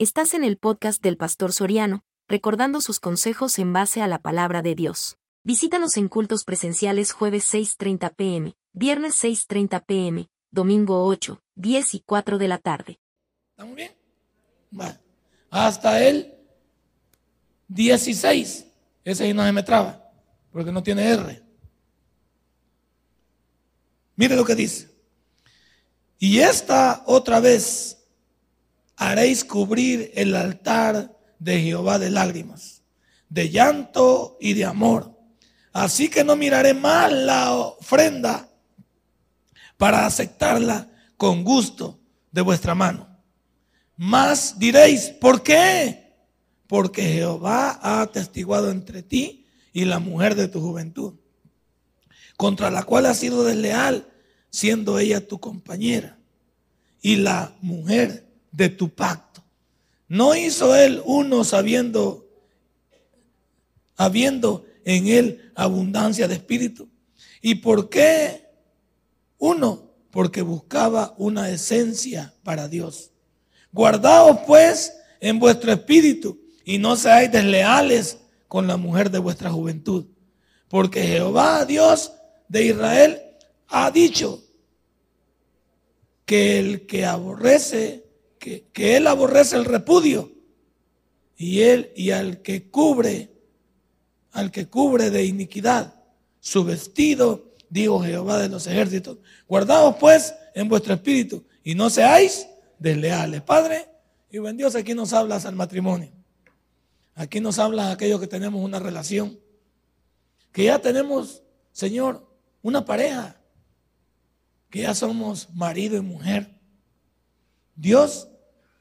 Estás en el podcast del Pastor Soriano, recordando sus consejos en base a la palabra de Dios. Visítanos en cultos presenciales jueves 6.30 pm, viernes 6.30 pm, domingo 8, 10 y 4 de la tarde. ¿Estamos bien? Hasta el 16. Ese ahí no se me traba, porque no tiene R. Mire lo que dice. Y esta otra vez haréis cubrir el altar de Jehová de lágrimas, de llanto y de amor. Así que no miraré mal la ofrenda para aceptarla con gusto de vuestra mano. Más diréis, ¿por qué? Porque Jehová ha atestiguado entre ti y la mujer de tu juventud, contra la cual has sido desleal, siendo ella tu compañera, y la mujer de tu pacto. No hizo él uno sabiendo, habiendo en él abundancia de espíritu. ¿Y por qué uno? Porque buscaba una esencia para Dios. Guardaos pues en vuestro espíritu y no seáis desleales con la mujer de vuestra juventud. Porque Jehová, Dios de Israel, ha dicho que el que aborrece que, él aborrece el repudio y él y al que cubre, al que cubre de iniquidad su vestido, dijo Jehová de los ejércitos. Guardaos pues en vuestro espíritu y no seáis desleales. Padre, y buen Dios, aquí nos hablas al matrimonio. Aquí nos hablas aquellos que tenemos una relación. Que ya tenemos, Señor, una pareja. Que ya somos marido y mujer. Dios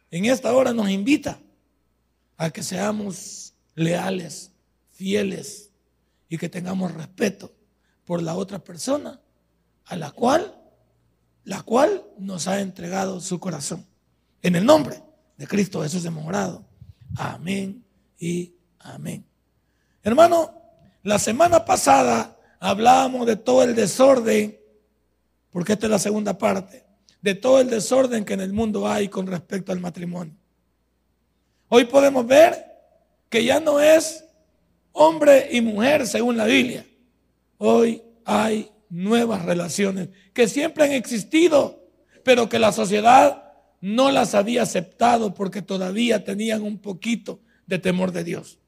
en esta hora nos invita a que seamos leales, fieles y que tengamos respeto por la otra persona a la cual la cual nos ha entregado su corazón. En el nombre de Cristo Jesús de morado. Amén y amén. Hermano, la semana pasada hablábamos de todo el desorden, porque esta es la segunda parte de todo el desorden que en el mundo hay con respecto al matrimonio. Hoy podemos ver que ya no es hombre y mujer según la Biblia. Hoy hay nuevas relaciones que siempre han existido, pero que la sociedad no las había aceptado porque todavía tenían un poquito de temor de Dios.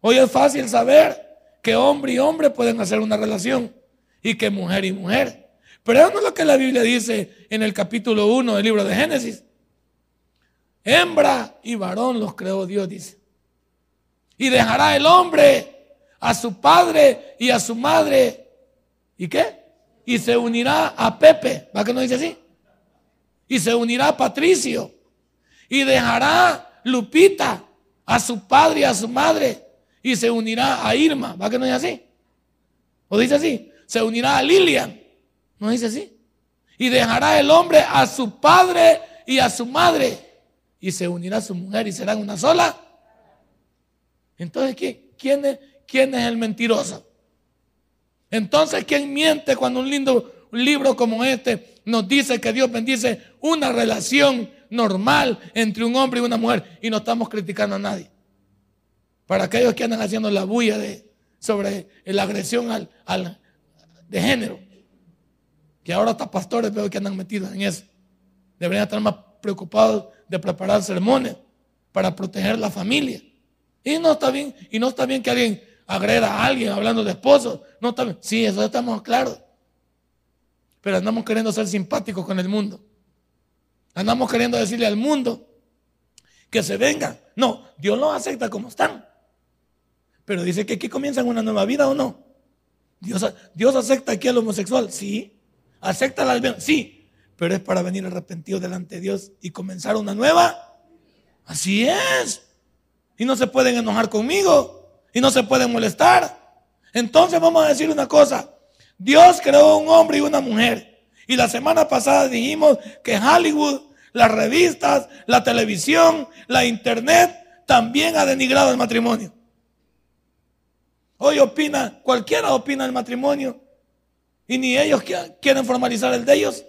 Hoy es fácil saber que hombre y hombre pueden hacer una relación y que mujer y mujer. Pero eso no es lo que la Biblia dice en el capítulo 1 del libro de Génesis. Hembra y varón los creó Dios, dice. Y dejará el hombre a su padre y a su madre. ¿Y qué? Y se unirá a Pepe. ¿Va que no dice así? Y se unirá a Patricio. Y dejará Lupita a su padre y a su madre. Y se unirá a Irma. ¿Va que no dice así? ¿O dice así? Se unirá a Lilian. ¿No dice así? Y dejará el hombre a su padre y a su madre y se unirá a su mujer y serán una sola. Entonces, ¿quién, es, quién es el mentiroso? Entonces, ¿quién miente cuando un lindo libro como este nos dice que Dios bendice una relación normal entre un hombre y una mujer y no estamos criticando a nadie? Para aquellos que andan haciendo la bulla sobre la agresión al, al, de género que ahora hasta pastores veo que andan metidos en eso. Deberían estar más preocupados de preparar sermones para proteger la familia. Y no está bien, y no está bien que alguien agreda a alguien hablando de esposo. No está bien. Sí, eso estamos claros. Pero andamos queriendo ser simpáticos con el mundo. Andamos queriendo decirle al mundo que se vengan. No, Dios los acepta como están. Pero dice que aquí comienzan una nueva vida o no. Dios, Dios acepta aquí al homosexual, sí. ¿Acepta la albion? Sí, pero es para venir arrepentido delante de Dios y comenzar una nueva. Así es. Y no se pueden enojar conmigo y no se pueden molestar. Entonces vamos a decir una cosa. Dios creó un hombre y una mujer. Y la semana pasada dijimos que Hollywood, las revistas, la televisión, la internet también ha denigrado el matrimonio. Hoy opina, cualquiera opina el matrimonio y ni ellos quieren formalizar el de ellos.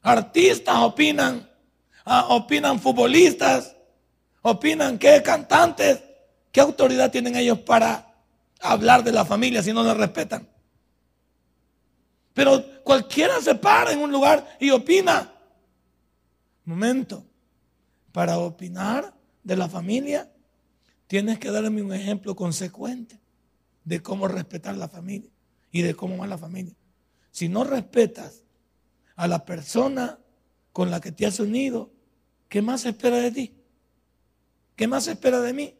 Artistas opinan, ah, opinan futbolistas, opinan qué cantantes, qué autoridad tienen ellos para hablar de la familia si no la respetan. Pero cualquiera se para en un lugar y opina. Momento, para opinar de la familia, tienes que darme un ejemplo consecuente de cómo respetar la familia y de cómo va la familia. Si no respetas a la persona con la que te has unido, ¿qué más espera de ti? ¿Qué más espera de mí?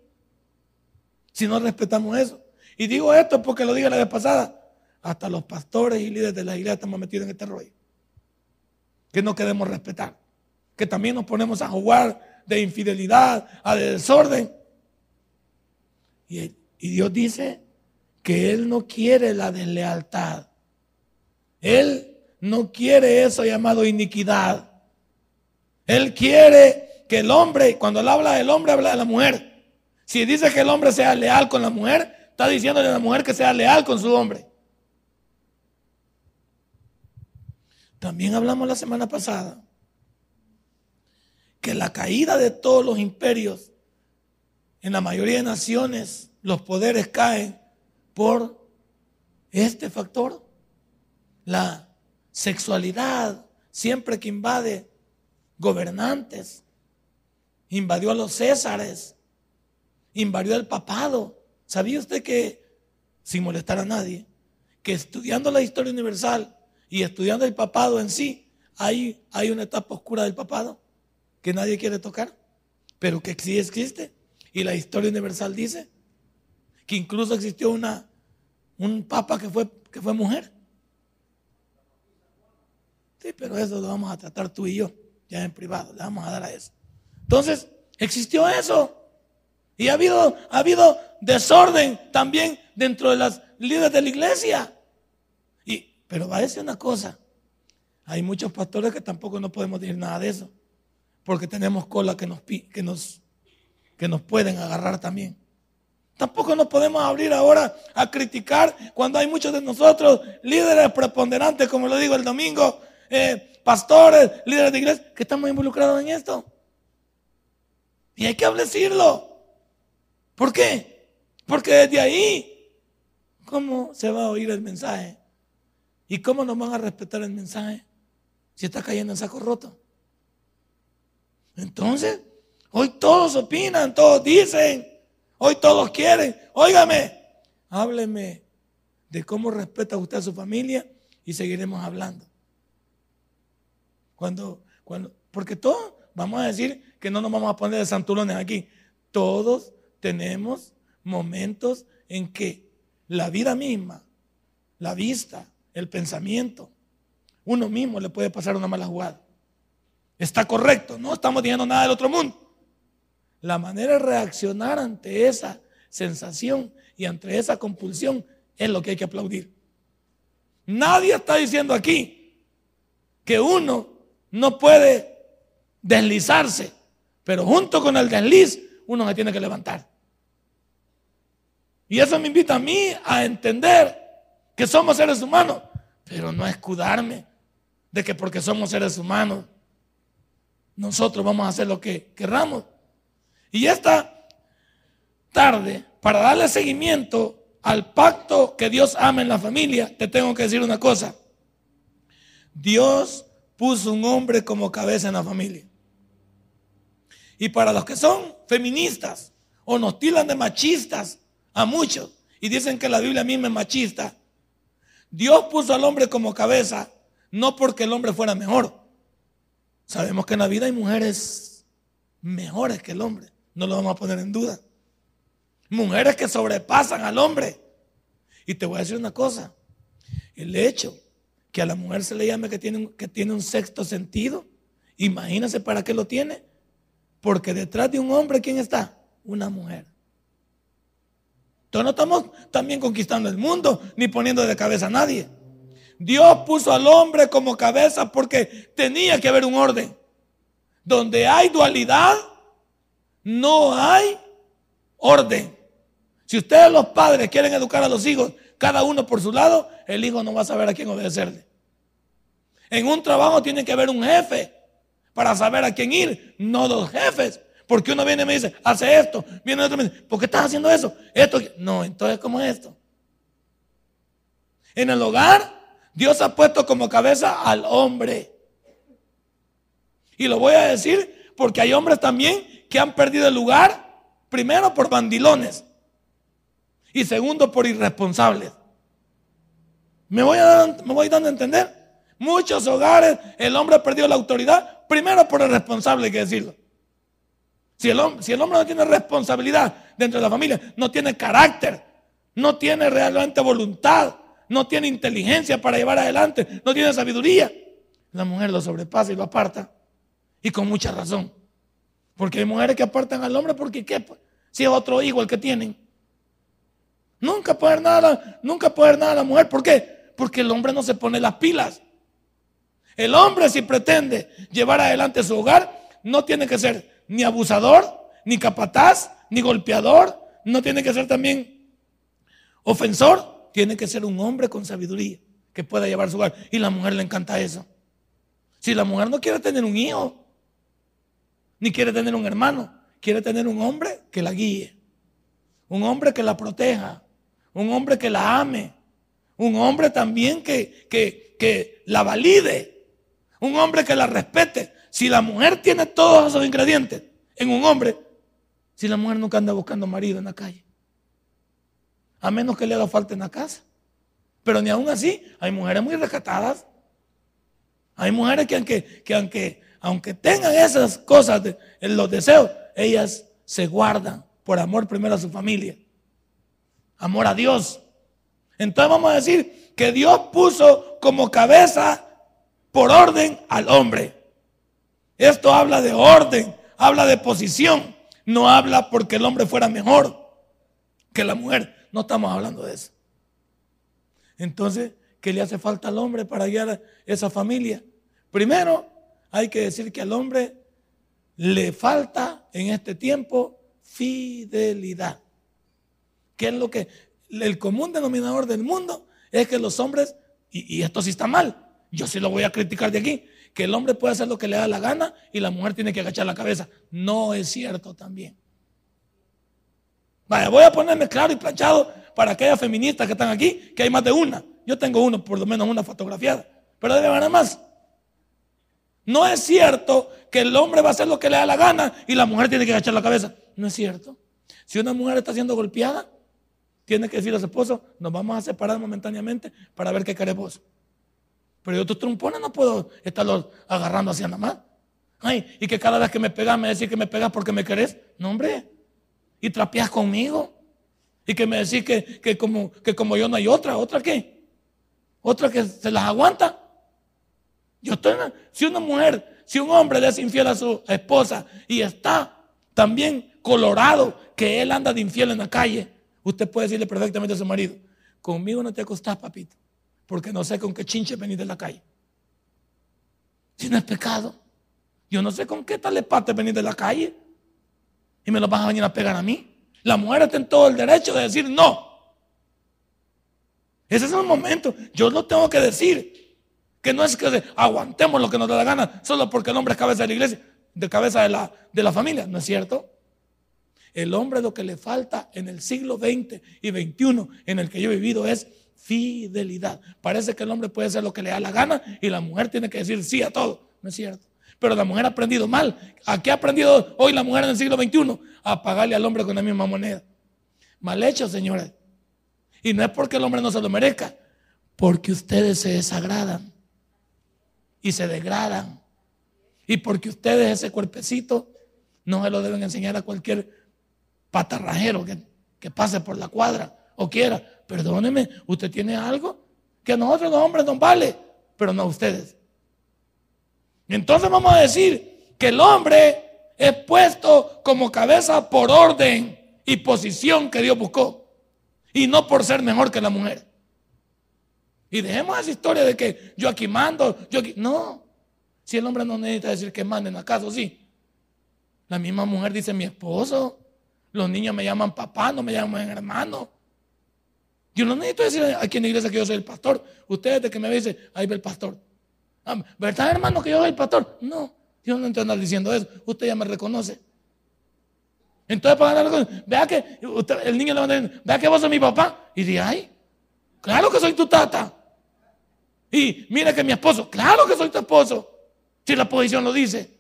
Si no respetamos eso. Y digo esto porque lo dije la vez pasada. Hasta los pastores y líderes de la iglesia estamos metidos en este rollo. Que no queremos respetar. Que también nos ponemos a jugar de infidelidad, a de desorden. Y, y Dios dice que Él no quiere la deslealtad. Él no quiere eso llamado iniquidad. Él quiere que el hombre, cuando él habla del hombre, habla de la mujer. Si dice que el hombre sea leal con la mujer, está diciéndole a la mujer que sea leal con su hombre. También hablamos la semana pasada que la caída de todos los imperios en la mayoría de naciones, los poderes caen por este factor, la sexualidad, siempre que invade gobernantes, invadió a los césares, invadió al papado. ¿Sabía usted que, sin molestar a nadie, que estudiando la historia universal y estudiando el papado en sí, hay, hay una etapa oscura del papado que nadie quiere tocar, pero que sí existe? Y la historia universal dice que incluso existió una, un papa que fue, que fue mujer. Sí, pero eso lo vamos a tratar tú y yo, ya en privado, le vamos a dar a eso. Entonces, existió eso. Y ha habido, ha habido desorden también dentro de las líderes de la iglesia. Y, pero va a decir una cosa, hay muchos pastores que tampoco no podemos decir nada de eso, porque tenemos cola que nos, que nos, que nos pueden agarrar también. Tampoco nos podemos abrir ahora a criticar cuando hay muchos de nosotros, líderes preponderantes, como lo digo el domingo, eh, pastores, líderes de iglesia, que estamos involucrados en esto. Y hay que decirlo. ¿Por qué? Porque desde ahí, ¿cómo se va a oír el mensaje? ¿Y cómo nos van a respetar el mensaje si está cayendo en saco roto? Entonces, hoy todos opinan, todos dicen, Hoy todos quieren. Óigame, hábleme de cómo respeta usted a su familia y seguiremos hablando. Cuando, cuando, porque todos, vamos a decir que no nos vamos a poner de santurones aquí. Todos tenemos momentos en que la vida misma, la vista, el pensamiento, uno mismo le puede pasar una mala jugada. Está correcto, no estamos diciendo nada del otro mundo. La manera de reaccionar ante esa sensación y ante esa compulsión es lo que hay que aplaudir. Nadie está diciendo aquí que uno no puede deslizarse, pero junto con el desliz uno se tiene que levantar. Y eso me invita a mí a entender que somos seres humanos, pero no escudarme de que porque somos seres humanos nosotros vamos a hacer lo que querramos. Y esta tarde, para darle seguimiento al pacto que Dios ama en la familia, te tengo que decir una cosa. Dios puso un hombre como cabeza en la familia. Y para los que son feministas o nos tilan de machistas a muchos y dicen que la Biblia misma es machista, Dios puso al hombre como cabeza no porque el hombre fuera mejor. Sabemos que en la vida hay mujeres mejores que el hombre no lo vamos a poner en duda. Mujeres que sobrepasan al hombre. Y te voy a decir una cosa, el hecho que a la mujer se le llame que tiene, que tiene un sexto sentido, imagínense para qué lo tiene. Porque detrás de un hombre, ¿quién está? Una mujer. Entonces no estamos también conquistando el mundo ni poniendo de cabeza a nadie. Dios puso al hombre como cabeza porque tenía que haber un orden. Donde hay dualidad, no hay orden. Si ustedes los padres quieren educar a los hijos, cada uno por su lado, el hijo no va a saber a quién obedecerle. En un trabajo tiene que haber un jefe para saber a quién ir, no los jefes. Porque uno viene y me dice, hace esto, viene otro y me dice, ¿por qué estás haciendo eso? Esto, no, entonces, ¿cómo es esto? En el hogar, Dios ha puesto como cabeza al hombre. Y lo voy a decir porque hay hombres también que han perdido el lugar, primero por bandilones y segundo por irresponsables. ¿Me voy, a ¿Me voy dando a entender? Muchos hogares el hombre ha perdido la autoridad, primero por el responsable, hay que decirlo. Si el hombre no tiene responsabilidad dentro de la familia, no tiene carácter, no tiene realmente voluntad, no tiene inteligencia para llevar adelante, no tiene sabiduría, la mujer lo sobrepasa y lo aparta. Y con mucha razón. Porque hay mujeres que apartan al hombre porque ¿qué? Si es otro hijo el que tienen. Nunca puede haber nada, nunca haber nada a la mujer. ¿Por qué? Porque el hombre no se pone las pilas. El hombre si pretende llevar adelante su hogar, no tiene que ser ni abusador, ni capataz, ni golpeador, no tiene que ser también ofensor, tiene que ser un hombre con sabiduría que pueda llevar su hogar. Y la mujer le encanta eso. Si la mujer no quiere tener un hijo, ni quiere tener un hermano, quiere tener un hombre que la guíe, un hombre que la proteja, un hombre que la ame, un hombre también que, que, que la valide, un hombre que la respete. Si la mujer tiene todos esos ingredientes en un hombre, si la mujer nunca anda buscando marido en la calle, a menos que le haga falta en la casa. Pero ni aún así, hay mujeres muy rescatadas. Hay mujeres que aunque, que aunque, aunque tengan esas cosas en los deseos, ellas se guardan por amor primero a su familia amor a Dios. Entonces vamos a decir que Dios puso como cabeza por orden al hombre. Esto habla de orden, habla de posición, no habla porque el hombre fuera mejor que la mujer. No estamos hablando de eso. Entonces, ¿qué le hace falta al hombre para guiar esa familia? Primero, hay que decir que al hombre le falta en este tiempo fidelidad. ¿Qué es lo que el común denominador del mundo? Es que los hombres, y, esto sí está mal, yo sí lo voy a criticar de aquí, que el hombre puede hacer lo que le da la gana y la mujer tiene que agachar la cabeza. No es cierto también. Vaya, voy a ponerme claro y planchado para aquellas feministas que están aquí, que hay más de una. Yo tengo uno, por lo menos una fotografiada, pero debe haber más. No es cierto que el hombre va a hacer lo que le da la gana y la mujer tiene que agachar la cabeza. No es cierto. Si una mujer está siendo golpeada, tiene que decir a su esposo, nos vamos a separar momentáneamente para ver qué queremos. Pero yo tus trompones no puedo estarlos agarrando así nada más. Ay, y que cada vez que me pegas me decís que me pegas porque me querés. No, hombre. Y trapeas conmigo. Y que me decís que, como, que como yo no hay otra. ¿Otra qué? Otra que se las aguanta. Yo estoy, si una mujer, si un hombre le es infiel a su esposa y está también colorado que él anda de infiel en la calle, Usted puede decirle perfectamente a su marido, conmigo no te acostás, papito, porque no sé con qué chinche venís de la calle. Si no es pecado, yo no sé con qué tal pate venir de la calle y me lo vas a venir a pegar a mí. La mujer está todo el derecho de decir no. Ese es el momento. Yo lo tengo que decir. Que no es que aguantemos lo que nos da la gana solo porque el hombre es cabeza de la iglesia, de cabeza de la, de la familia. ¿No es cierto? El hombre lo que le falta en el siglo XX y XXI en el que yo he vivido es fidelidad. Parece que el hombre puede hacer lo que le da la gana y la mujer tiene que decir sí a todo. No es cierto. Pero la mujer ha aprendido mal. ¿A qué ha aprendido hoy la mujer en el siglo XXI? A pagarle al hombre con la misma moneda. Mal hecho, señores. Y no es porque el hombre no se lo merezca, porque ustedes se desagradan y se degradan. Y porque ustedes ese cuerpecito no se lo deben enseñar a cualquier patarrajero que, que pase por la cuadra o quiera, perdóneme, usted tiene algo que a nosotros los hombres nos vale, pero no a ustedes. Entonces vamos a decir que el hombre es puesto como cabeza por orden y posición que Dios buscó y no por ser mejor que la mujer. Y dejemos esa historia de que yo aquí mando, yo aquí. No, si el hombre no necesita decir que manden acaso, sí. La misma mujer dice mi esposo, los niños me llaman papá, no me llaman hermano. Yo no necesito decir aquí en la iglesia que yo soy el pastor. Ustedes de que me dicen, ahí va el pastor. ¿Verdad, hermano, que yo soy el pastor? No. Dios no está diciendo eso. Usted ya me reconoce. Entonces, para ganar vea que el niño le va a decir, vea que vos sos mi papá. Y dice, ay, claro que soy tu tata. Y mira que mi esposo, claro que soy tu esposo. Si la posición lo dice.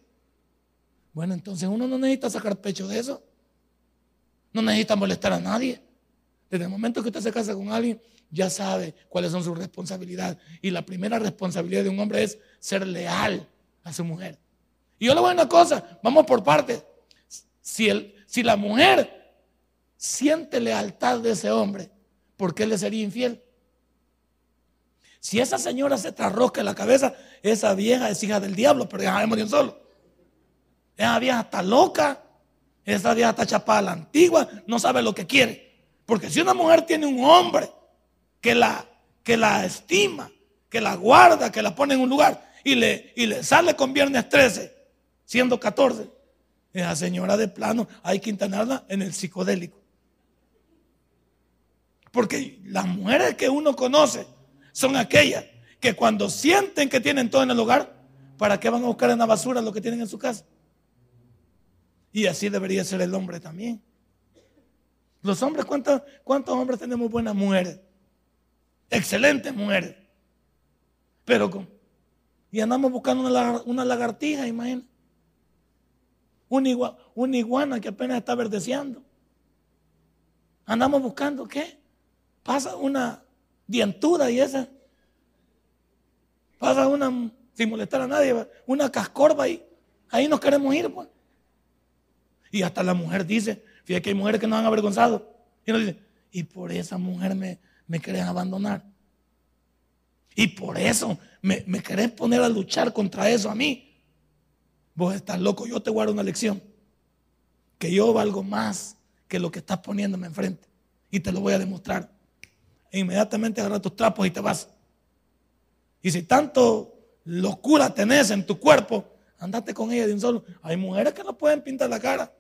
Bueno, entonces uno no necesita sacar pecho de eso. No necesita molestar a nadie. Desde el momento que usted se casa con alguien, ya sabe cuáles son sus responsabilidades. Y la primera responsabilidad de un hombre es ser leal a su mujer. Y yo le una cosa, vamos por partes. Si, el, si la mujer siente lealtad de ese hombre, ¿por qué le sería infiel? Si esa señora se trasrosca en la cabeza, esa vieja es hija del diablo, pero ya sabemos un solo. Esa vieja está loca, esa vieja está chapada a la antigua, no sabe lo que quiere. Porque si una mujer tiene un hombre que la, que la estima, que la guarda, que la pone en un lugar y le, y le sale con viernes 13, siendo 14, esa señora de plano hay que internarla en el psicodélico. Porque las mujeres que uno conoce son aquellas que cuando sienten que tienen todo en el hogar, ¿para qué van a buscar en la basura lo que tienen en su casa? Y así debería ser el hombre también. Los hombres, ¿cuántos, hombres tenemos buenas mujeres? Excelentes mujeres. Pero, y andamos buscando una, lagartija, imagínate. Una, iguana que apenas está verdeceando. Andamos buscando, ¿qué? Pasa una dientuda y esa. Pasa una, sin molestar a nadie, una cascorba y ahí nos queremos ir, pues. Y hasta la mujer dice, fíjate que hay mujeres que nos han avergonzado. Y nos dice, y por esa mujer me, me querés abandonar. Y por eso me, me querés poner a luchar contra eso a mí. Vos estás loco, yo te guardo una lección. Que yo valgo más que lo que estás poniéndome enfrente. Y te lo voy a demostrar. E inmediatamente agarra tus trapos y te vas. Y si tanto locura tenés en tu cuerpo, andate con ella de un solo. Hay mujeres que no pueden pintar la cara.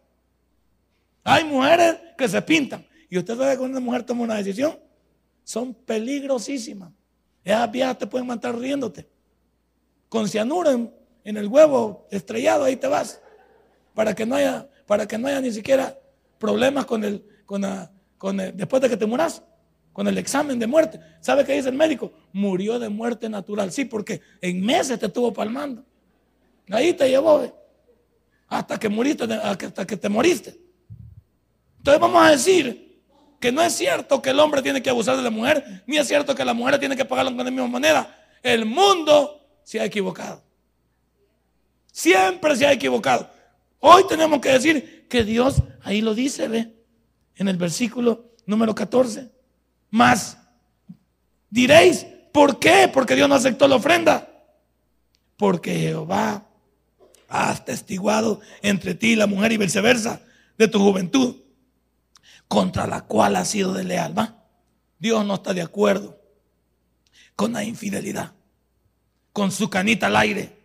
Hay mujeres que se pintan. Y usted sabe que una mujer toma una decisión, son peligrosísimas. Esas viejas te pueden matar riéndote. Con cianuro en, el huevo estrellado, ahí te vas. Para que no haya, para que no haya ni siquiera problemas con el, con, con después de que te muras, con el examen de muerte. ¿Sabe qué dice el médico? Murió de muerte natural. Sí, porque en meses te estuvo palmando. Ahí te llevó, hasta que muriste, hasta que te moriste. Entonces vamos a decir que no es cierto que el hombre tiene que abusar de la mujer, ni es cierto que la mujer tiene que pagarlo de la misma manera. El mundo se ha equivocado. Siempre se ha equivocado. Hoy tenemos que decir que Dios, ahí lo dice, ve, en el versículo número 14. Más diréis, ¿por qué? Porque Dios no aceptó la ofrenda. Porque Jehová ha testiguado entre ti y la mujer y viceversa de tu juventud contra la cual ha sido desleal. ¿va? Dios no está de acuerdo con la infidelidad, con su canita al aire,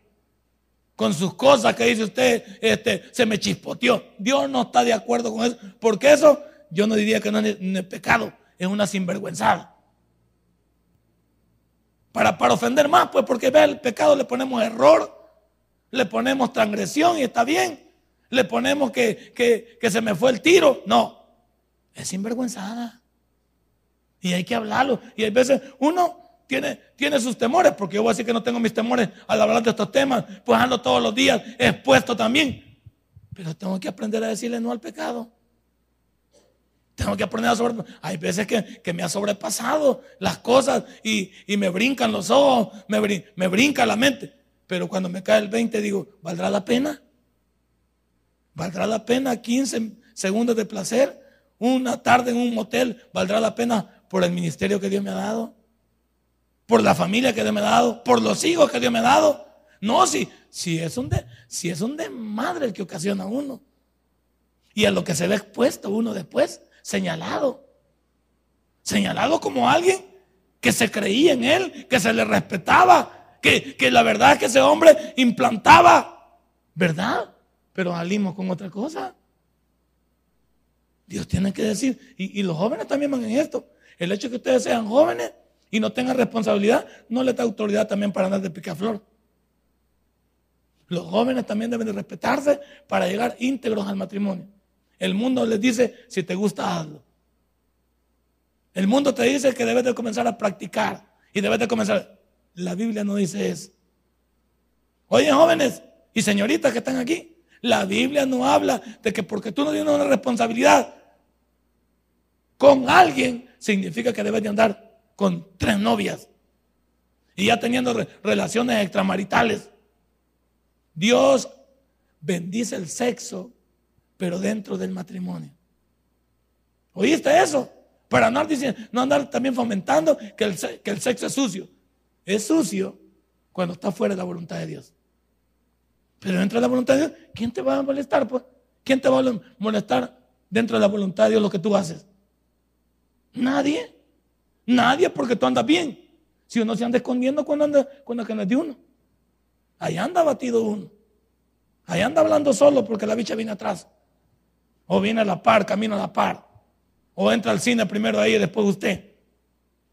con sus cosas que dice usted, este, se me chispoteó. Dios no está de acuerdo con eso, porque eso yo no diría que no es, pecado, es una sinvergüenzada. Para, para ofender más, pues porque ve el pecado le ponemos error, le ponemos transgresión y está bien. Le ponemos que, que, que se me fue el tiro. No, es sinvergüenzada. Y hay que hablarlo. Y hay veces uno tiene, tiene sus temores, porque yo voy a decir que no tengo mis temores al hablar de estos temas, pues ando todos los días expuesto también. Pero tengo que aprender a decirle no al pecado. Tengo que aprender a sobre... Hay veces que, me ha sobrepasado las cosas y, me brincan los ojos, me, me brinca la mente. Pero cuando me cae el 20 digo, ¿valdrá la pena? ¿Valdrá la pena 15 segundos de placer? una tarde en un motel valdrá la pena por el ministerio que Dios me ha dado, por la familia que Dios me ha dado, por los hijos que Dios me ha dado. No, si, si, es un de, si es un de madre el que ocasiona uno. Y a lo que se ve expuesto uno después, señalado. Señalado como alguien que se creía en él, que se le respetaba, que, que la verdad es que ese hombre implantaba, ¿verdad? Pero salimos con otra cosa. Dios tiene que decir, y, los jóvenes también van en esto. El hecho de que ustedes sean jóvenes y no tengan responsabilidad, no les da autoridad también para andar de picaflor. Los jóvenes también deben de respetarse para llegar íntegros al matrimonio. El mundo les dice, si te gusta, hazlo. El mundo te dice que debes de comenzar a practicar y debes de comenzar. La Biblia no dice eso. Oye, jóvenes y señoritas que están aquí, la Biblia no habla de que porque tú no tienes una responsabilidad con alguien, significa que debes de andar con tres novias y ya teniendo relaciones extramaritales. Dios bendice el sexo, pero dentro del matrimonio. ¿Oíste eso? Para andar, diciendo, no andar también fomentando que el, que el sexo es sucio. Es sucio cuando está fuera de la voluntad de Dios. Pero dentro de la voluntad de Dios, ¿quién te va a molestar? Pues? ¿Quién te va a molestar dentro de la voluntad de Dios lo que tú haces? Nadie. Nadie porque tú andas bien. Si uno se anda escondiendo cuando anda, cuando es de uno. Ahí anda batido uno. Ahí anda hablando solo porque la bicha viene atrás. O viene a la par, camino a la par. O entra al cine primero ahí y después usted.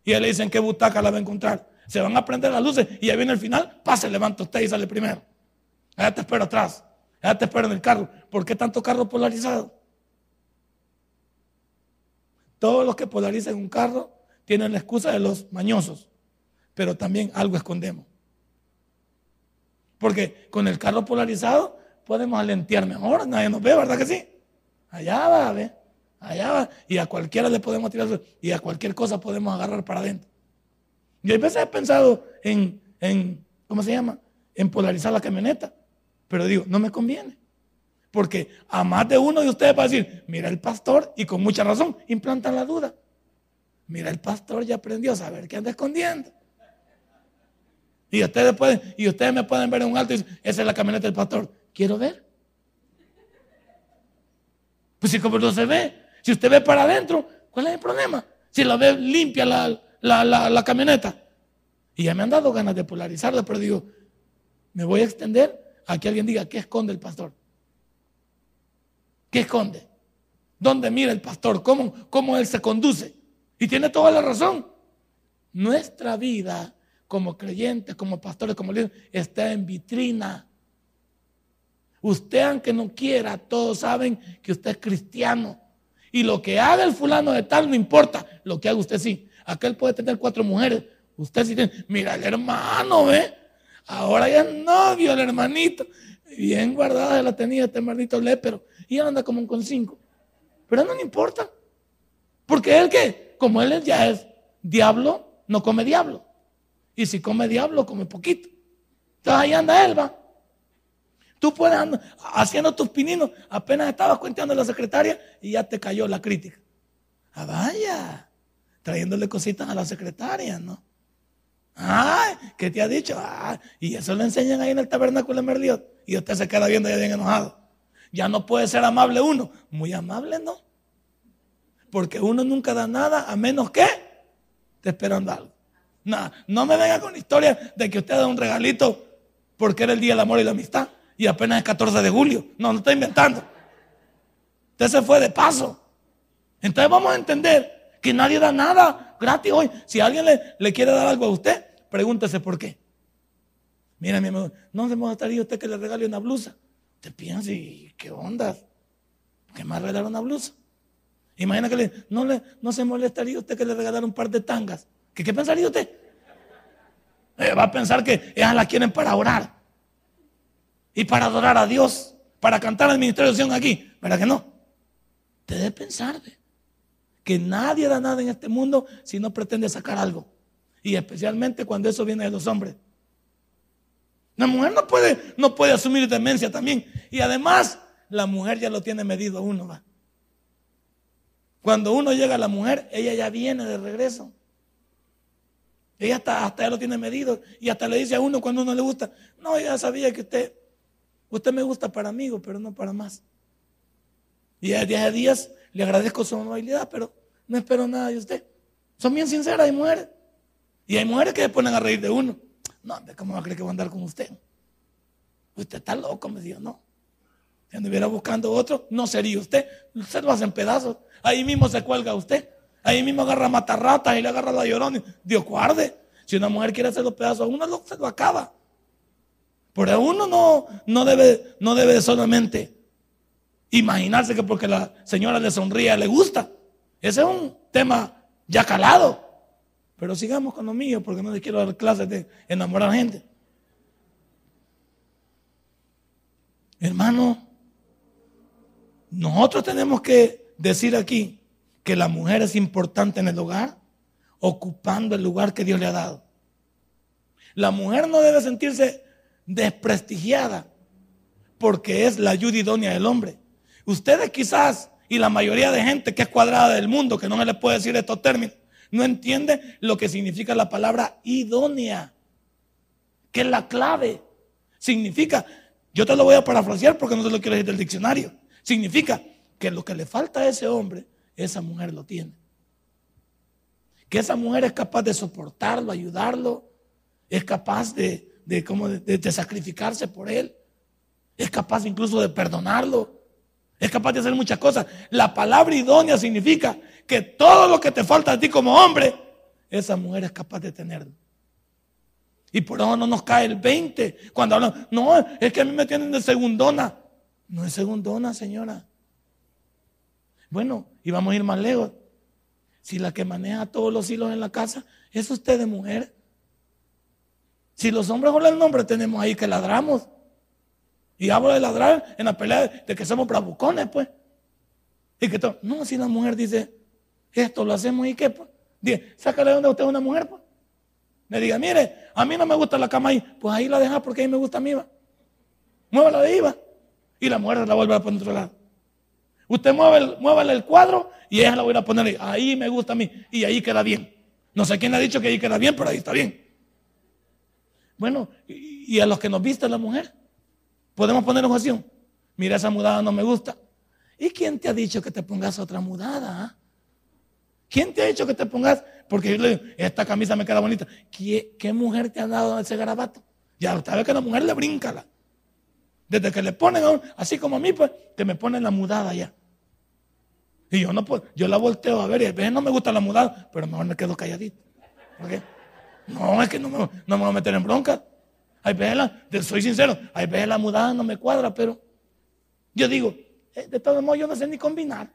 Y él le dicen qué butaca la va a encontrar. Se van a prender las luces y ahí viene el final. Pase, levanta usted y sale primero. Allá te espero atrás. Allá te espero en el carro. ¿Por qué tanto carro polarizado? Todos los que polarizan un carro tienen la excusa de los mañosos, pero también algo escondemos. Porque con el carro polarizado podemos alentear mejor, nadie nos ve, ¿verdad que sí? Allá va, ve, allá va. Y a cualquiera le podemos tirar y a cualquier cosa podemos agarrar para adentro. Yo a veces he pensado en, en, ¿cómo se llama? En polarizar la camioneta, pero digo, no me conviene. Porque a más de uno de ustedes va a decir, mira el pastor, y con mucha razón, implantan la duda. Mira, el pastor ya aprendió a saber que anda escondiendo. Y ustedes pueden, y ustedes me pueden ver en un alto y dicen, esa es la camioneta del pastor. Quiero ver. Pues si como no se ve, si usted ve para adentro, ¿cuál es el problema? Si la ve limpia la, la camioneta. Y ya me han dado ganas de polarizarla, pero digo, me voy a extender a que alguien diga, ¿qué esconde el pastor? ¿Qué esconde? ¿Dónde mira el pastor? ¿Cómo, ¿Cómo él se conduce? Y tiene toda la razón. Nuestra vida como creyentes, como pastores, como líderes, está en vitrina. Usted, aunque no quiera, todos saben que usted es cristiano. Y lo que haga el fulano de tal no importa. Lo que haga usted sí. Aquel puede tener cuatro mujeres. Usted sí tiene. Mira, el hermano, ¿ve? Ahora ya es novio, el hermanito. Bien guardada la tenía este maldito lépero y anda como con cinco. Pero no le importa. Porque él que, como él ya es diablo, no come diablo. Y si come diablo, come poquito. Entonces ahí anda él, va. Tú puedes andar haciendo tus pininos. Apenas estabas cuenteando a la secretaria y ya te cayó la crítica. Ah, vaya. Trayéndole cositas a la secretaria, ¿no? Ay, ¿qué te ha dicho? Ah, y eso lo enseñan ahí en el tabernáculo de Merliot. Y usted se queda viendo ya bien enojado. Ya no puede ser amable uno. Muy amable, ¿no? Porque uno nunca da nada a menos que te esperan algo. No, no me venga con historia de que usted da un regalito porque era el Día del Amor y la Amistad y apenas es 14 de julio. No, no está inventando. Usted se fue de paso. Entonces vamos a entender que nadie da nada gratis hoy. Si alguien le, le quiere dar algo a usted, pregúntese por qué. Mira, mi amigo, no se molestaría usted que le regale una blusa. Te piensa, ¿y qué onda? ¿Qué más regalar una blusa? Imagina que no, le, no se molestaría usted que le regalara un par de tangas. ¿Qué, qué pensaría usted? Eh, va a pensar que ellas la quieren para orar y para adorar a Dios, para cantar el ministerio de aquí. ¿Verdad que no? Te debe pensar que nadie da nada en este mundo si no pretende sacar algo. Y especialmente cuando eso viene de los hombres. La mujer no puede, no puede asumir demencia también. Y además, la mujer ya lo tiene medido a uno. ¿va? Cuando uno llega a la mujer, ella ya viene de regreso. Ella hasta, hasta ya lo tiene medido y hasta le dice a uno cuando uno le gusta, no, ya sabía que usted, usted me gusta para amigos, pero no para más. Y a 10 días le agradezco su amabilidad, pero no espero nada de usted. Son bien sinceras, hay mujeres. Y hay mujeres que se ponen a reír de uno. No, ¿cómo va a creer que voy a andar con usted? Usted está loco, me dijo, no. Si anduviera buscando otro, no sería usted. Usted lo hace en pedazos. Ahí mismo se cuelga usted. Ahí mismo agarra matarratas y le agarra la llorona. Dios guarde. Si una mujer quiere hacer los pedazos a uno, se lo acaba. Pero uno no, no, debe, no debe solamente imaginarse que porque la señora le sonríe le gusta. Ese es un tema ya calado. Pero sigamos con lo mío porque no les quiero dar clases de enamorar gente. Hermano, nosotros tenemos que decir aquí que la mujer es importante en el hogar, ocupando el lugar que Dios le ha dado. La mujer no debe sentirse desprestigiada porque es la ayuda idónea del hombre. Ustedes quizás y la mayoría de gente que es cuadrada del mundo, que no me le puede decir estos términos, no entiende lo que significa la palabra idónea, que es la clave. Significa, yo te lo voy a parafrasear porque no te lo quiero decir del diccionario. Significa que lo que le falta a ese hombre, esa mujer lo tiene. Que esa mujer es capaz de soportarlo, ayudarlo, es capaz de, de, de, sacrificarse por él, es capaz incluso de perdonarlo, es capaz de hacer muchas cosas. La palabra idónea significa que todo lo que te falta a ti como hombre, esa mujer es capaz de tenerlo. Y por eso no nos cae el 20 cuando hablan, no, es que a mí me tienen de segundona. No es segundona, señora. Bueno, y vamos a ir más lejos. Si la que maneja todos los hilos en la casa es usted de mujer. Si los hombres el nombre tenemos ahí que ladramos. Y hablo de ladrar en la pelea de que somos bravucones, pues. Y que todo. No, si la mujer dice, esto lo hacemos y qué, pues. Dice, sácale donde usted es una mujer, pues. Le diga, mire, a mí no me gusta la cama ahí. Pues ahí la deja porque ahí me gusta a mí, va. Muévala de ahí, Y la mujer la vuelve a poner otro lado. Usted mueve muévale el cuadro y ella la voy a poner ahí. Ahí me gusta a mí. Y ahí queda bien. No sé quién le ha dicho que ahí queda bien, pero ahí está bien. Bueno, y a los que nos viste la mujer. Podemos poner ocasión. Mira, esa mudada no me gusta. ¿Y quién te ha dicho que te pongas otra mudada? Ah? ¿Quién te ha dicho que te pongas? Porque yo le digo, esta camisa me queda bonita. ¿Qué, mujer te ha dado ese garabato? Ya usted ve que la mujer le brinca. Desde que le ponen, así como a mí, pues, que me ponen la mudada ya. Y yo no puedo, yo la volteo a ver y a veces no me gusta la mudada, pero mejor me quedo calladito. ¿Por qué? No, es que no me, no me voy a meter en bronca. Hay veces, soy sincero, hay veces la mudada no me cuadra, pero yo digo, eh, de todos modos yo no sé ni combinar.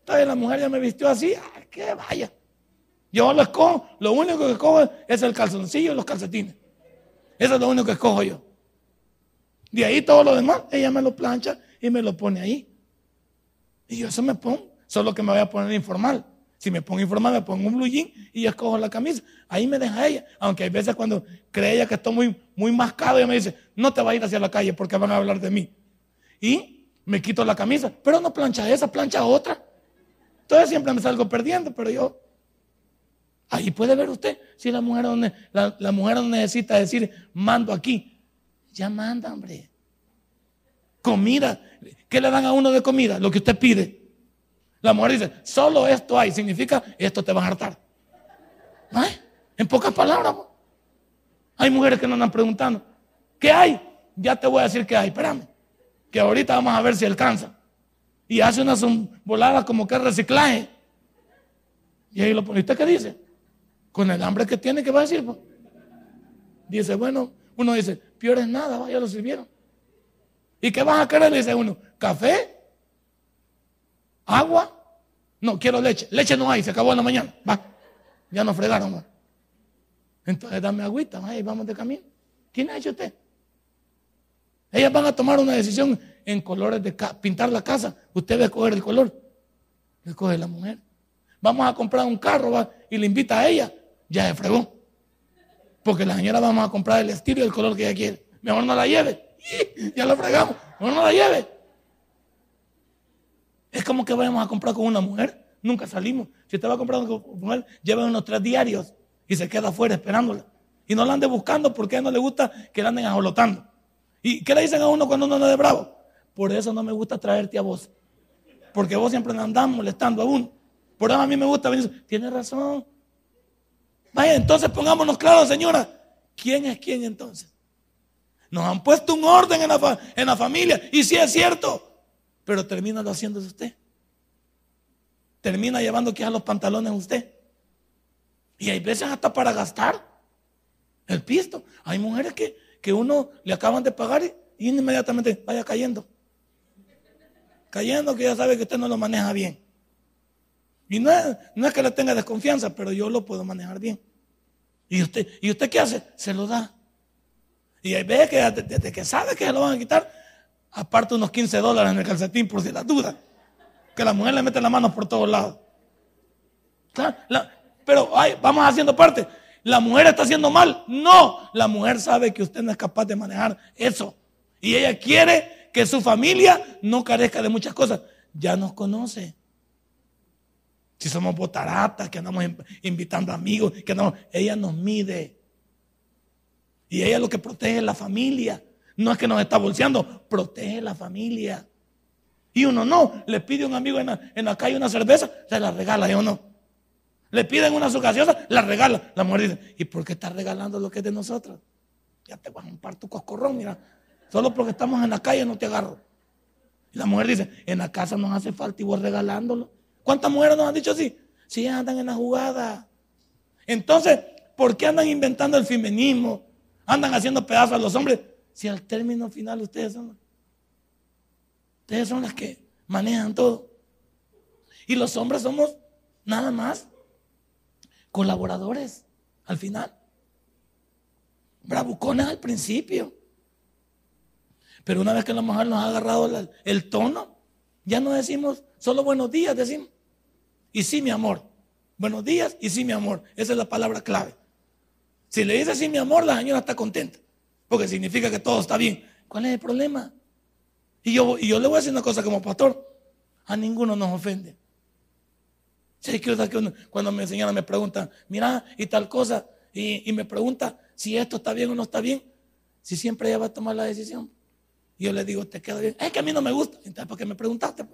Entonces la mujer ya me vistió así, ay, que vaya. Yo lo escojo, lo único que escojo es el calzoncillo y los calcetines. Eso es lo único que escojo yo. De ahí todo lo demás, ella me lo plancha y me lo pone ahí. Y yo eso me pongo, solo que me voy a poner informal. Si me pongo informal, me pongo un blue jean y escojo la camisa. Ahí me deja ella. Aunque hay veces cuando cree ella que estoy muy, muy mascado, ella me dice, no te vas a ir hacia la calle porque van a hablar de mí. Y me quito la camisa, pero no plancha esa, plancha otra. Entonces siempre me salgo perdiendo, pero yo. Ahí puede ver usted si la mujer, la, la mujer no necesita decir, mando aquí. Ya manda, hombre. Comida. ¿Qué le dan a uno de comida? Lo que usted pide. La mujer dice, solo esto hay, significa esto te va a hartar. En pocas palabras. Hay mujeres que nos andan preguntando, ¿qué hay? Ya te voy a decir qué hay, espérame. Que ahorita vamos a ver si alcanza. Y hace unas voladas como que reciclaje. Y ahí lo pone. ¿Usted qué dice? Con el hambre que tiene, ¿qué va a decir? Dice, bueno, uno dice, peor es nada, ya lo sirvieron. ¿Y qué vas a querer? Dice uno, ¿café? ¿Agua? No, quiero leche. Leche no hay, se acabó en la mañana. Va. Ya nos fregaron. Entonces dame agüita, ahí vamos de camino. ¿Quién ha hecho usted? Ellas van a tomar una decisión en colores de pintar la casa. Usted va a escoger el color. Escoge la mujer. Vamos a comprar un carro y le invita a ella. Ya se fregó. Porque la señora vamos a comprar el estilo y el color que ella quiere. Mejor no la lleve. Ya la fregamos. Mejor no la lleve. Es como que vayamos a comprar con una mujer. Nunca salimos. Si usted va a comprar con una mujer, lleva unos tres diarios y se queda afuera esperándola. Y no la ande buscando porque a él no le gusta que la anden ajolotando. ¿Y qué le dicen a uno cuando uno anda de bravo? Por eso no me gusta traerte a vos. Porque vos siempre andás molestando a uno. Por eso a mí me gusta venir. Tiene razón. Vaya, entonces pongámonos claros, señora. ¿Quién es quién entonces? Nos han puesto un orden en la, en la familia. Y si es cierto, pero termina lo haciendo usted. Termina llevando quizás los pantalones usted. Y hay veces hasta para gastar el pisto. Hay mujeres que, que uno le acaban de pagar y, inmediatamente vaya cayendo. Cayendo que ya sabe que usted no lo maneja bien. Y no es, no es que le tenga desconfianza, pero yo lo puedo manejar bien. ¿Y usted, ¿Y usted qué hace? Se lo da. Y ahí ve que desde que sabe que se lo van a quitar, aparte unos 15 dólares en el calcetín por si la duda. Que la mujer le mete la mano por todos lados. pero ay, vamos haciendo parte. ¿La mujer está haciendo mal? No, la mujer sabe que usted no es capaz de manejar eso. Y ella quiere que su familia no carezca de muchas cosas. Ya nos conoce. Si somos botaratas, que andamos invitando amigos, que andamos, ella nos mide. Y ella lo que protege es la familia. No es que nos está bolseando, protege la familia. Y uno no, le pide a un amigo en la, calle una cerveza, se la regala, y uno no. Le piden una su la regala. La mujer dice, ¿y por qué estás regalando lo que es de nosotros? Ya te vas a un tu coscorrón, mira. Solo porque estamos en la calle no te agarro. Y la mujer dice, en la casa nos hace falta y vos regalándolo. ¿Cuántas mujeres nos han dicho así? Si andan en la jugada. Entonces, ¿por qué andan inventando el feminismo? Andan haciendo pedazos a los hombres. Si al término final ustedes son, ustedes son las que manejan todo. Y los hombres somos nada más colaboradores al final. Bravucones al principio. Pero una vez que la mujer nos ha agarrado el tono, ya no decimos solo buenos días, decimos. Y sí, mi amor. Buenos días y sí, mi amor. Esa es la palabra clave. Si le dice sí, mi amor, la señora está contenta. Porque significa que todo está bien. ¿Cuál es el problema? Y yo, y yo le voy a decir una cosa como pastor. A ninguno nos ofende. Si que cuando me enseñan me preguntan, mira, y tal cosa, y, y, me pregunta si esto está bien o no está bien, si siempre ella va a tomar la decisión. Y yo le digo, ¿te queda bien? Es que a mí no me gusta. Entonces, ¿por qué me preguntaste?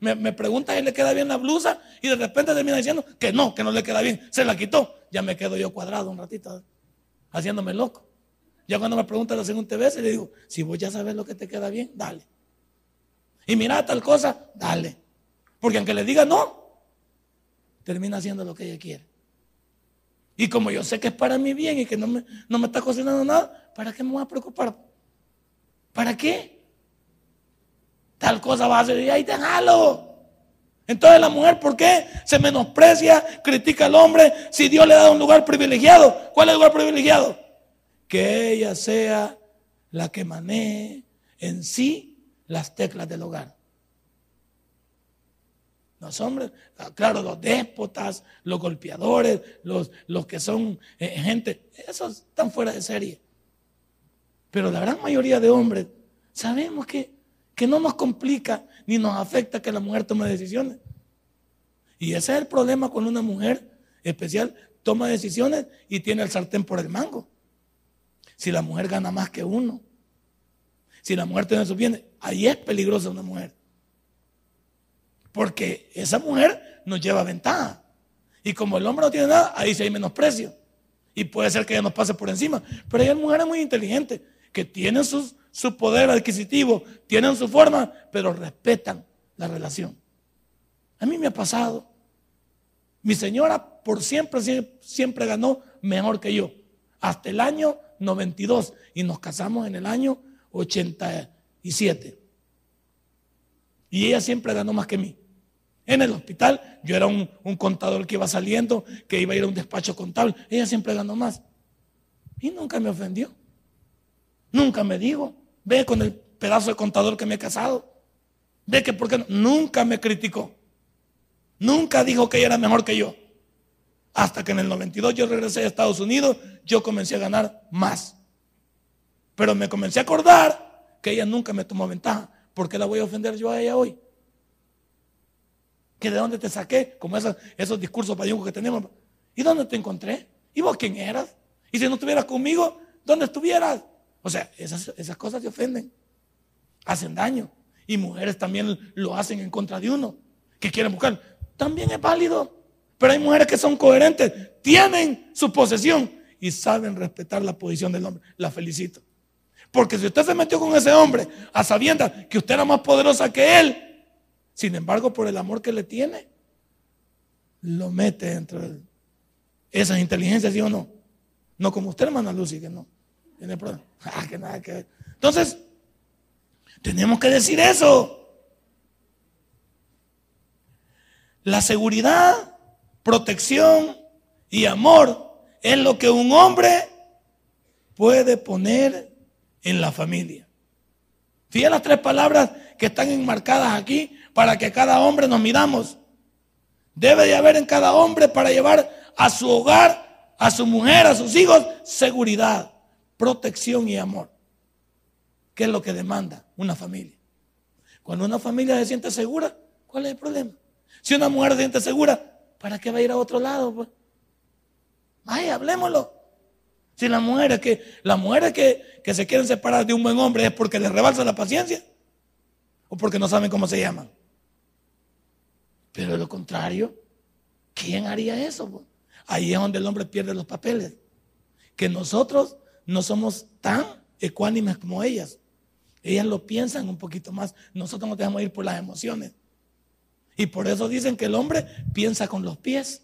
Me, me pregunta si le queda bien la blusa y de repente termina diciendo que no, que no le queda bien. Se la quitó. Ya me quedo yo cuadrado un ratito, haciéndome loco. Ya cuando me pregunta la segunda vez, le digo, si vos ya sabes lo que te queda bien, dale. Y mira tal cosa, dale. Porque aunque le diga no, termina haciendo lo que ella quiere. Y como yo sé que es para mi bien y que no me, no me está cocinando nada, ¿para qué me voy a preocupar? ¿Para qué? Tal cosa va a hacer y ahí déjalo. Entonces la mujer, ¿por qué se menosprecia, critica al hombre si Dios le da un lugar privilegiado? ¿Cuál es el lugar privilegiado? Que ella sea la que maneje en sí las teclas del hogar. Los hombres, claro, los déspotas, los golpeadores, los, los que son eh, gente, esos están fuera de serie. Pero la gran mayoría de hombres sabemos que, que no nos complica ni nos afecta que la mujer tome decisiones. Y ese es el problema con una mujer especial, toma decisiones y tiene el sartén por el mango. Si la mujer gana más que uno, si la mujer tiene sus bienes, ahí es peligrosa una mujer. Porque esa mujer nos lleva ventaja. Y como el hombre no tiene nada, ahí sí hay menosprecio. Y puede ser que ella nos pase por encima. Pero hay mujeres muy inteligentes que tienen su poder adquisitivo, tienen su forma, pero respetan la relación. A mí me ha pasado. Mi señora por siempre, siempre ganó mejor que yo. Hasta el año 92 y nos casamos en el año 87. Y ella siempre ganó más que mí. En el hospital yo era un, un, contador que iba saliendo, que iba a ir a un despacho contable. Ella siempre ganó más. Y nunca me ofendió. Nunca me dijo, ve con el pedazo de contador que me he casado. Ve que por qué no. Nunca me criticó. Nunca dijo que ella era mejor que yo. Hasta que en el 92 yo regresé a Estados Unidos, yo comencé a ganar más. Pero me comencé a acordar que ella nunca me tomó ventaja. ¿Por qué la voy a ofender yo a ella hoy? ¿Que de dónde te saqué? Como esos, esos discursos payungos que tenemos. ¿Y dónde te encontré? ¿Y vos quién eras? Y si no estuvieras conmigo, ¿dónde estuvieras? O sea, esas, esas cosas te ofenden, hacen daño. Y mujeres también lo hacen en contra de uno, que quieren buscar. También es válido. Pero hay mujeres que son coherentes, tienen su posesión y saben respetar la posición del hombre. La felicito. Porque si usted se metió con ese hombre a sabiendas que usted era más poderosa que él, sin embargo, por el amor que le tiene, lo mete dentro de esas inteligencias, ¿sí o no? No como usted, hermana Lucy, que no. Tiene problema. Ah, que nada que ver. Entonces, tenemos que decir eso. La seguridad, protección y amor es lo que un hombre puede poner en la familia. Fíjense las tres palabras que están enmarcadas aquí para que cada hombre nos miramos. Debe de haber en cada hombre para llevar a su hogar, a su mujer, a sus hijos, seguridad, protección y amor. ¿Qué es lo que demanda una familia? Cuando una familia se siente segura, ¿cuál es el problema? Si una mujer se siente segura, ¿para qué va a ir a otro lado? Pues? Ay, hablemoslo. Si las mujeres que, que, que se quieren separar de un buen hombre es porque les rebalsa la paciencia o porque no saben cómo se llaman. Pero de lo contrario, ¿quién haría eso? Ahí es donde el hombre pierde los papeles. Que nosotros no somos tan ecuánimes como ellas. Ellas lo piensan un poquito más. Nosotros nos dejamos ir por las emociones. Y por eso dicen que el hombre piensa con los pies.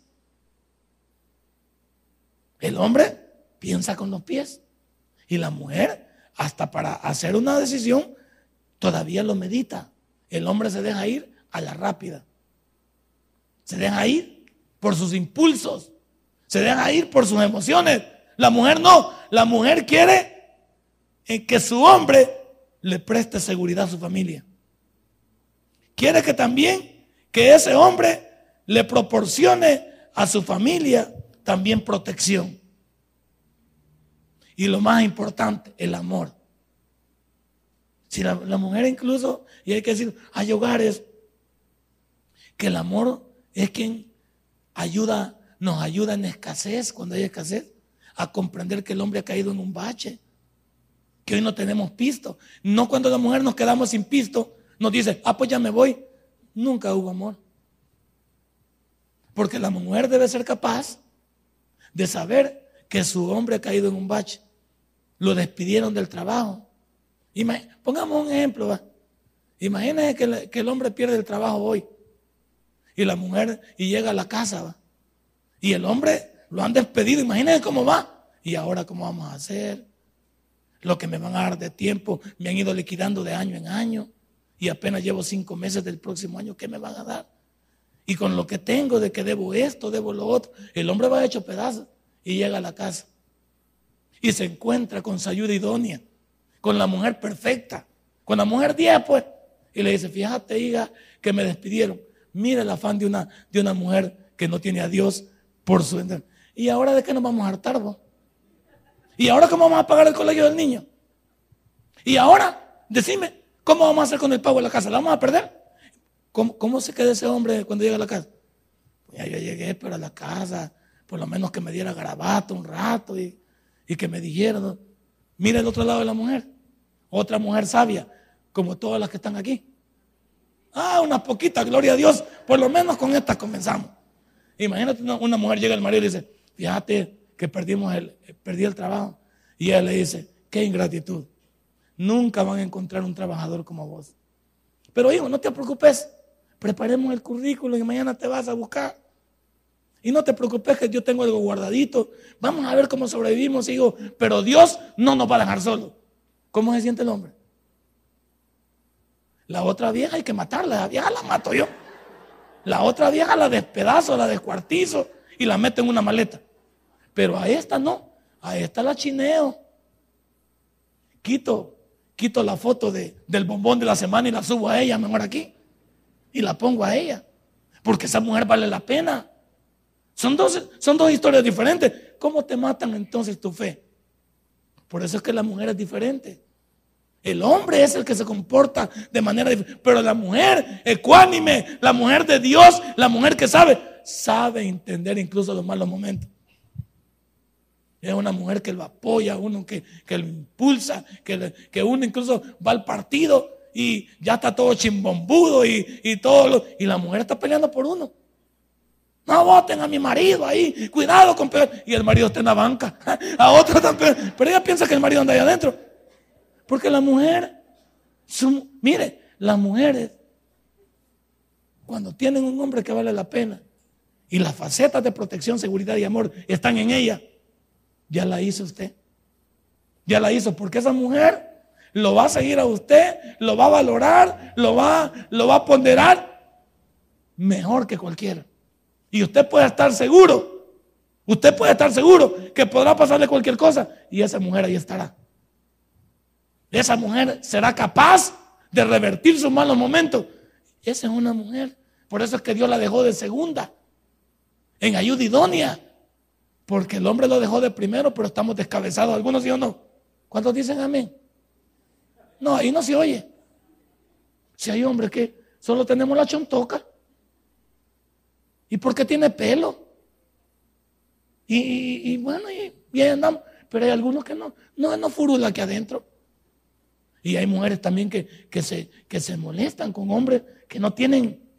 El hombre piensa con los pies. Y la mujer, hasta para hacer una decisión, todavía lo medita. El hombre se deja ir a la rápida. Se deja ir por sus impulsos. Se deja ir por sus emociones. La mujer no. La mujer quiere que su hombre le preste seguridad a su familia. Quiere que también que ese hombre le proporcione a su familia también protección. Y lo más importante, el amor. Si la, mujer incluso, y hay que decir, hay hogares que el amor es quien ayuda, nos ayuda en escasez, cuando hay escasez, a comprender que el hombre ha caído en un bache, que hoy no tenemos pisto. No cuando la mujer nos quedamos sin pisto, nos dice, ah, pues ya me voy. Nunca hubo amor. Porque la mujer debe ser capaz de saber que su hombre ha caído en un bache lo despidieron del trabajo. pongamos un ejemplo. Imagínense que, el hombre pierde el trabajo hoy y la mujer y llega a la casa y el hombre lo han despedido. Imagínense cómo va. Y ahora cómo vamos a hacer. Lo que me van a dar de tiempo me han ido liquidando de año en año y apenas llevo cinco meses del próximo año. ¿Qué me van a dar? Y con lo que tengo de que debo esto, debo lo otro, el hombre va hecho pedazos y llega a la casa y se encuentra con su ayuda idónea, con la mujer perfecta, con la mujer 10, pues. Y le dice, fíjate, hija, que me despidieron. Mira el afán de una, de una mujer que no tiene a Dios por su... ¿Y ahora de qué nos vamos a hartar, vos? ¿Y ahora cómo vamos a pagar el colegio del niño? Y ahora, decime, ¿cómo vamos a hacer con el pago de la casa? ¿La vamos a perder? ¿Cómo, se queda ese hombre cuando llega a la casa? Pues ya yo llegué para la casa, por lo menos que me diera garabato un rato y que me dijeron, mira el otro lado de la mujer, otra mujer sabia, como todas las que están aquí. Ah, una poquita, gloria a Dios, por lo menos con esta comenzamos. Imagínate una, mujer llega al marido y dice, fíjate que perdimos el, perdí el trabajo. Y ella le dice, qué ingratitud. Nunca van a encontrar un trabajador como vos. Pero hijo, no te preocupes. Preparemos el currículo y mañana te vas a buscar. Y no te preocupes que yo tengo algo guardadito. Vamos a ver cómo sobrevivimos, hijo. Pero Dios no nos va a dejar solo. ¿Cómo se siente el hombre? La otra vieja hay que matarla. La vieja la mato yo. La otra vieja la despedazo, la descuartizo y la meto en una maleta. Pero a esta no. A esta la chineo. Quito, quito la foto de, del bombón de la semana y la subo a ella, mejor aquí. Y la pongo a ella. Porque esa mujer vale la pena. Son dos, son dos historias diferentes. ¿Cómo te matan entonces tu fe? Por eso es que la mujer es diferente. El hombre es el que se comporta de manera diferente. Pero la mujer ecuánime, la mujer de Dios, la mujer que sabe, sabe entender incluso los malos momentos. Es una mujer que lo apoya, uno que, que lo impulsa, que, que, uno incluso va al partido y ya está todo chimbombudo y, y todo. y la mujer está peleando por uno. No voten a mi marido ahí. Cuidado con peor. Y el marido está en la banca. A otro también. Pero ella piensa que el marido anda ahí adentro. Porque la mujer, mire, las mujeres, cuando tienen un hombre que vale la pena y las facetas de protección, seguridad y amor están en ella, ya la hizo usted. Ya la hizo, porque esa mujer lo va a seguir a usted, lo va a valorar, lo va, lo va a ponderar mejor que cualquiera. Y usted puede estar seguro, usted puede estar seguro que podrá pasarle cualquier cosa y esa mujer ahí estará. Esa mujer será capaz de revertir sus malos momentos. Esa es una mujer. Por eso es que Dios la dejó de segunda, en ayuda idónea. Porque el hombre lo dejó de primero, pero estamos descabezados. Algunos sí o no. ¿Cuántos dicen amén? No, ahí no se oye. Si hay hombres que solo tenemos la chontoca. ¿Y por qué tiene pelo? Y, bueno, y, ahí andamos. Pero hay algunos que no, no, no furula aquí adentro. Y hay mujeres también que, que, se, que se molestan con hombres que no tienen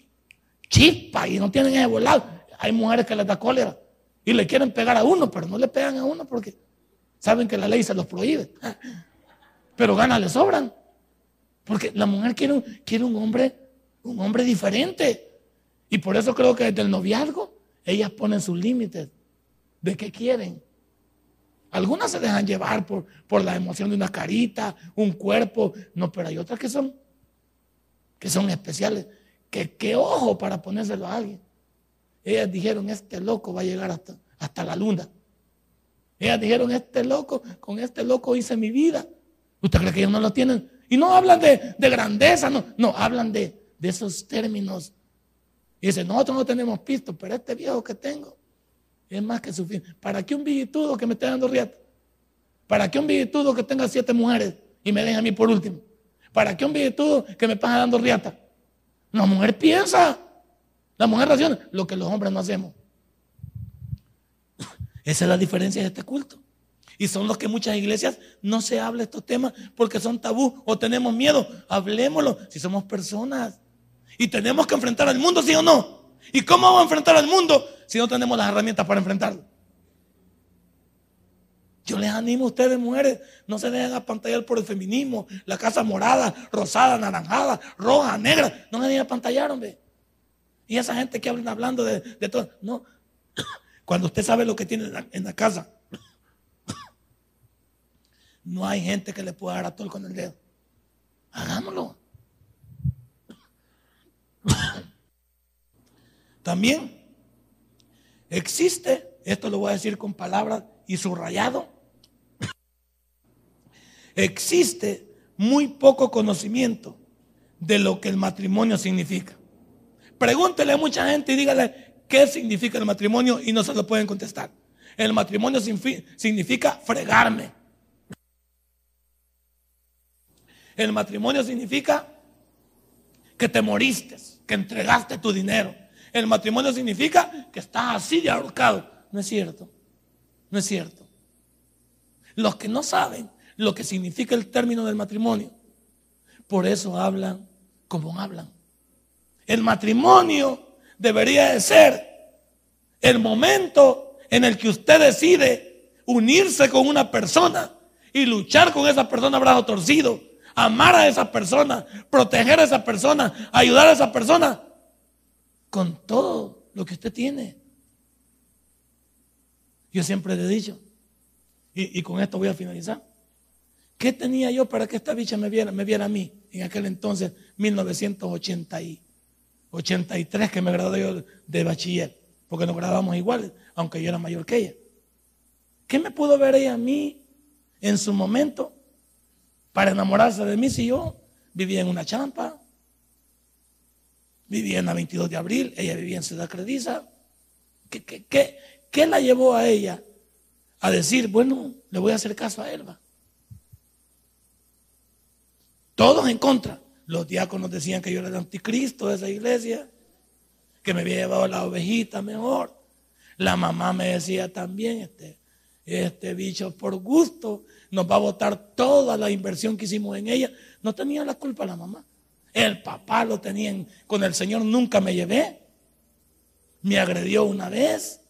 chispa y no tienen ese volado. Hay mujeres que les da cólera y le quieren pegar a uno, pero no le pegan a uno porque saben que la ley se los prohíbe. Pero ganas le sobran. Porque la mujer quiere un, quiere un hombre, un hombre diferente. Y por eso creo que desde el noviazgo ellas ponen sus límites de qué quieren. Algunas se dejan llevar por, por la emoción de una carita, un cuerpo. No, pero hay otras que son, que son especiales. Que qué ojo para ponérselo a alguien. Ellas dijeron, este loco va a llegar hasta, hasta la luna. Ellas dijeron, este loco, con este loco hice mi vida. ¿Usted cree que ellos no lo tienen? Y no hablan de, de grandeza, no, no, hablan de, esos términos y dice, nosotros no tenemos pisto, pero este viejo que tengo es más que suficiente. ¿Para qué un billetudo que me esté dando riata? ¿Para qué un billetudo que tenga siete mujeres y me deje a mí por último? ¿Para qué un billetudo que me pasa dando riata? La mujer piensa, la mujer raciona lo que los hombres no hacemos. Esa es la diferencia de este culto. Y son los que muchas iglesias no se habla estos temas porque son tabú o tenemos miedo. Hablemoslo si somos personas. Y tenemos que enfrentar al mundo, ¿sí o no? ¿Y cómo vamos a enfrentar al mundo si no tenemos las herramientas para enfrentarlo? Yo les animo a ustedes, mujeres, no se dejen apantallar por el feminismo, la casa morada, rosada, naranjada, roja, negra. No se dejen apantallar, hombre. Y esa gente que hablan hablando de, todo. No. Cuando usted sabe lo que tiene en la, casa, no hay gente que le pueda dar a todo con el dedo. Hagámoslo. También existe, esto lo voy a decir con palabras y subrayado, existe muy poco conocimiento de lo que el matrimonio significa. Pregúntele a mucha gente y dígale qué significa el matrimonio y no se lo pueden contestar. El matrimonio significa fregarme. El matrimonio significa que te moriste que entregaste tu dinero. El matrimonio significa que estás así de ahorcado. No es cierto. No es cierto. Los que no saben lo que significa el término del matrimonio, por eso hablan como hablan. El matrimonio debería de ser el momento en el que usted decide unirse con una persona y luchar con esa persona brazo torcido amar a esa persona, proteger a esa persona, ayudar a esa persona con todo lo que usted tiene. Yo siempre le he dicho, y, con esto voy a finalizar, ¿qué tenía yo para que esta bicha me viera, me viera a mí en aquel entonces, 1983, que me gradué yo de bachiller? Porque nos graduamos iguales, aunque yo era mayor que ella. ¿Qué me pudo ver ella a mí en su momento para enamorarse de mí si yo vivía en una champa, vivía en la 22 de abril, ella vivía en Ciudad Crediza. ¿Qué, qué, qué, la llevó a ella a decir, bueno, le voy a hacer caso a Elba? Todos en contra. Los diáconos decían que yo era el anticristo de esa iglesia, que me había llevado la ovejita mejor. La mamá me decía también, este, este bicho por gusto nos va a botar toda la inversión que hicimos en ella. No tenía la culpa la mamá. El papá lo tenía con el Señor, nunca me llevé. Me agredió una vez.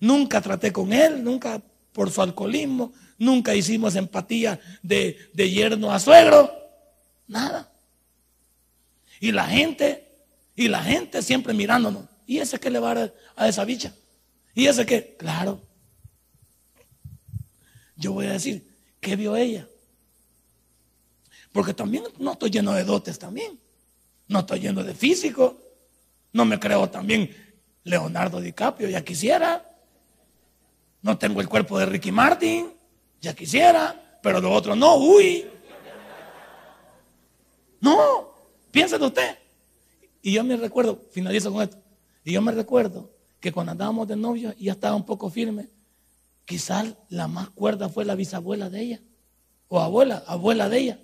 Nunca traté con él, nunca por su alcoholismo. Nunca hicimos empatía de, de yerno a suegro. Nada. Y la gente, y la gente siempre mirándonos. ¿Y ese que le va a, a esa bicha? ¿Y ese que? Claro. Yo voy a decir, ¿Qué vio ella? Porque también no estoy lleno de dotes también. No estoy lleno de físico. No me creo también Leonardo DiCaprio, ya quisiera. No tengo el cuerpo de Ricky Martin, ya quisiera. Pero lo otro no, uy. No, piénselo usted. Y yo me recuerdo, finalizo con esto. Y yo me recuerdo que cuando andábamos de novio ya estaba un poco firme, quizás la más cuerda fue la bisabuela de ella. O abuela, abuela de ella.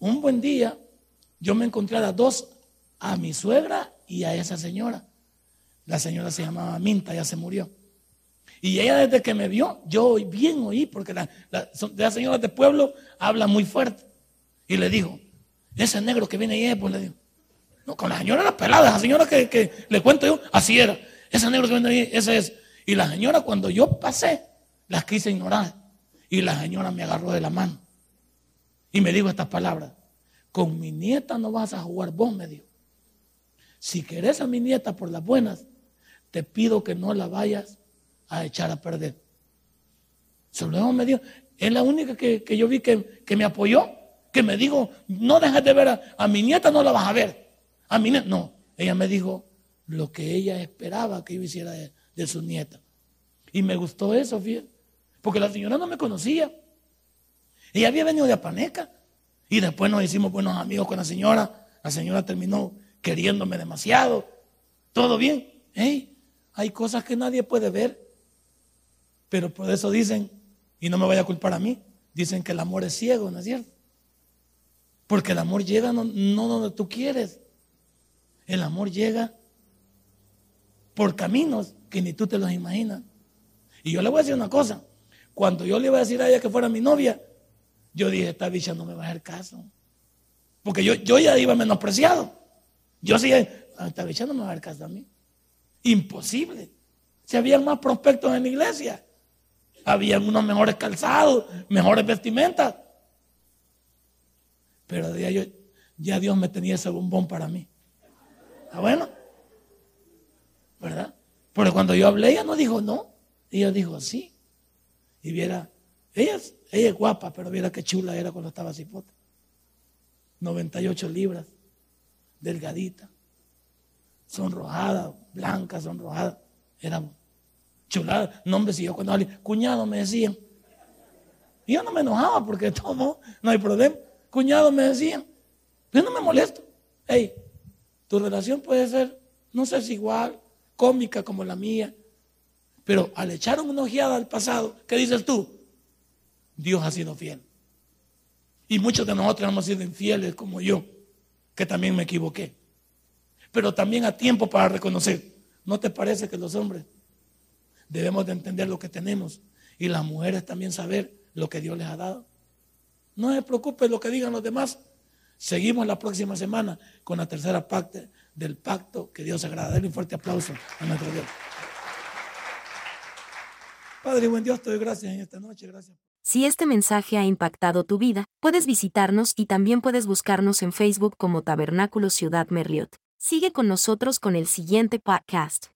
Un buen día yo me encontré a las dos, a mi suegra y a esa señora. La señora se llamaba Minta, ya se murió. Y ella desde que me vio, yo bien oí, porque la, las señoras de pueblo habla muy fuerte. Y le dijo, ese negro que viene ahí, pues le digo. No, con la señora era pelada, la señora que, le cuento yo, así era. Ese negro que viene ahí, ese es. Y la señora cuando yo pasé, las quise ignorar. Y la señora me agarró de la mano. Y me dijo estas palabras. Con mi nieta no vas a jugar vos, me dijo. Si querés a mi nieta por las buenas, te pido que no la vayas a echar a perder. Se lo me dijo. Es la única que, yo vi que, que me apoyó que me dijo, no dejes de ver a, mi nieta, no la vas a ver. A mi nieta, no. Ella me dijo lo que ella esperaba que yo hiciera de, su nieta. Y me gustó eso, fíjate. Porque la señora no me conocía. Ella había venido de Apaneca. Y después nos hicimos buenos amigos con la señora. La señora terminó queriéndome demasiado. Todo bien. Hey, hay cosas que nadie puede ver. Pero por eso dicen, y no me vaya a culpar a mí, dicen que el amor es ciego, ¿no es cierto? Porque el amor llega no, donde tú quieres. El amor llega por caminos que ni tú te los imaginas. Y yo le voy a decir una cosa. Cuando yo le iba a decir a ella que fuera mi novia, yo dije, esta bicha no me va a hacer caso. Porque yo, yo ya iba menospreciado. Yo sí, ah, esta bicha no me va a hacer caso a mí. Imposible. Si habían más prospectos en la iglesia, habían unos mejores calzados, mejores vestimentas. Pero ya, yo, ya Dios me tenía ese bombón para mí. ¿Está bueno? ¿Verdad? Porque cuando yo hablé, ella no dijo no. Ella dijo sí. Y viera, ella, ella es guapa, pero viera qué chula era cuando estaba cipota. 98 libras, delgadita, sonrojada, blanca, sonrojada. Era chulada. No, si yo cuando hablé, cuñado me decían. Yo no me enojaba porque todo, no hay problema cuñado me decían, yo no me molesto. Hey, tu relación puede ser, no sé si igual, cómica como la mía, pero al echar una ojeada al pasado, ¿qué dices tú? Dios ha sido fiel. Y muchos de nosotros hemos sido infieles como yo, que también me equivoqué. Pero también a tiempo para reconocer. ¿No te parece que los hombres debemos de entender lo que tenemos y las mujeres también saber lo que Dios les ha dado? No se preocupe lo que digan los demás. Seguimos la próxima semana con la tercera parte del pacto que Dios agrada. Denle un fuerte aplauso a nuestro Dios. Padre, buen Dios, doy gracias en esta noche. Gracias. Si este mensaje ha impactado tu vida, puedes visitarnos y también puedes buscarnos en Facebook como Tabernáculo Ciudad Merliot. Sigue con nosotros con el siguiente podcast.